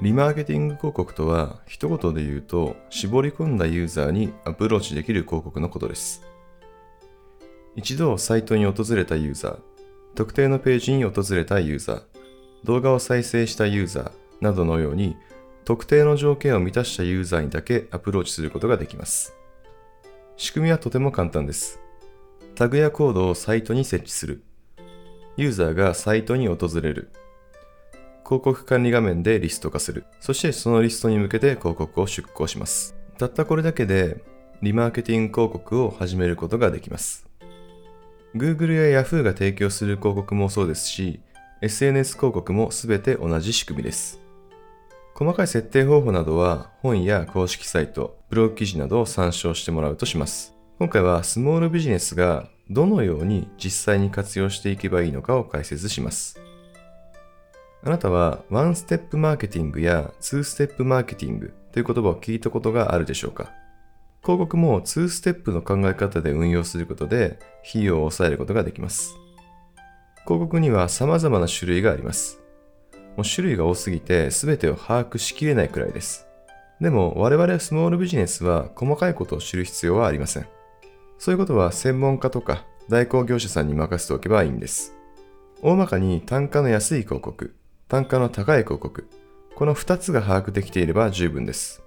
リマーケティング広告とは、一言で言うと、絞り込んだユーザーにアプローチできる広告のことです。一度サイトに訪れたユーザー、特定のページに訪れたユーザー、動画を再生したユーザーなどのように、特定の条件を満たしたユーザーにだけアプローチすることができます。仕組みはとても簡単です。タグやコードをサイトに設置する。ユーザーがサイトに訪れる。広告管理画面でリスト化する。そしてそのリストに向けて広告を出稿します。たったこれだけで、リマーケティング広告を始めることができます。Google や Yahoo が提供する広告もそうですし、SNS 広告もすべて同じ仕組みです。細かい設定方法などは本や公式サイト、ブログ記事などを参照してもらうとします。今回はスモールビジネスがどのように実際に活用していけばいいのかを解説します。あなたはワンステップマーケティングやツーステップマーケティングという言葉を聞いたことがあるでしょうか？広告もツーステップの考え方で運用することで費用を抑えることができます。広告には様々な種類があります。もう種類が多すぎて全てを把握しきれないくらいです。でも我々スモールビジネスは細かいことを知る必要はありません。そういうことは専門家とか代行業者さんに任せておけばいいんです。大まかに単価の安い広告、単価の高い広告、この2つが把握できていれば十分です。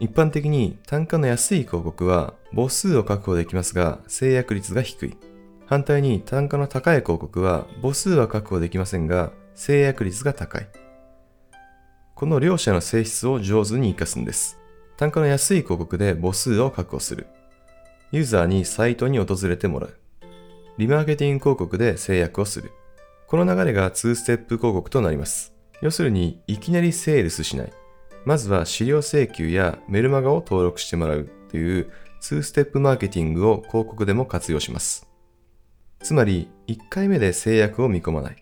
一般的に単価の安い広告は母数を確保できますが制約率が低い。反対に単価の高い広告は母数は確保できませんが制約率が高い。この両者の性質を上手に活かすんです。単価の安い広告で母数を確保する。ユーザーにサイトに訪れてもらう。リマーケティング広告で制約をする。この流れが2ステップ広告となります。要するに、いきなりセールスしない。まずは資料請求やメルマガを登録してもらうという2ステップマーケティングを広告でも活用します。つまり、1回目で制約を見込まない。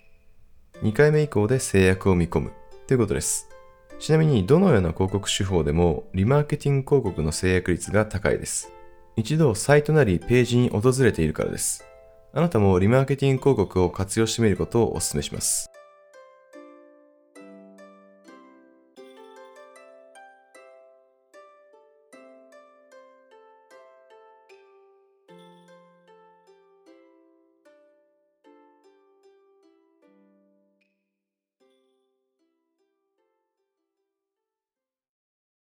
2回目以降で制約を見込むということです。ちなみにどのような広告手法でもリマーケティング広告の制約率が高いです。一度サイトなりページに訪れているからです。あなたもリマーケティング広告を活用してみることをお勧めします。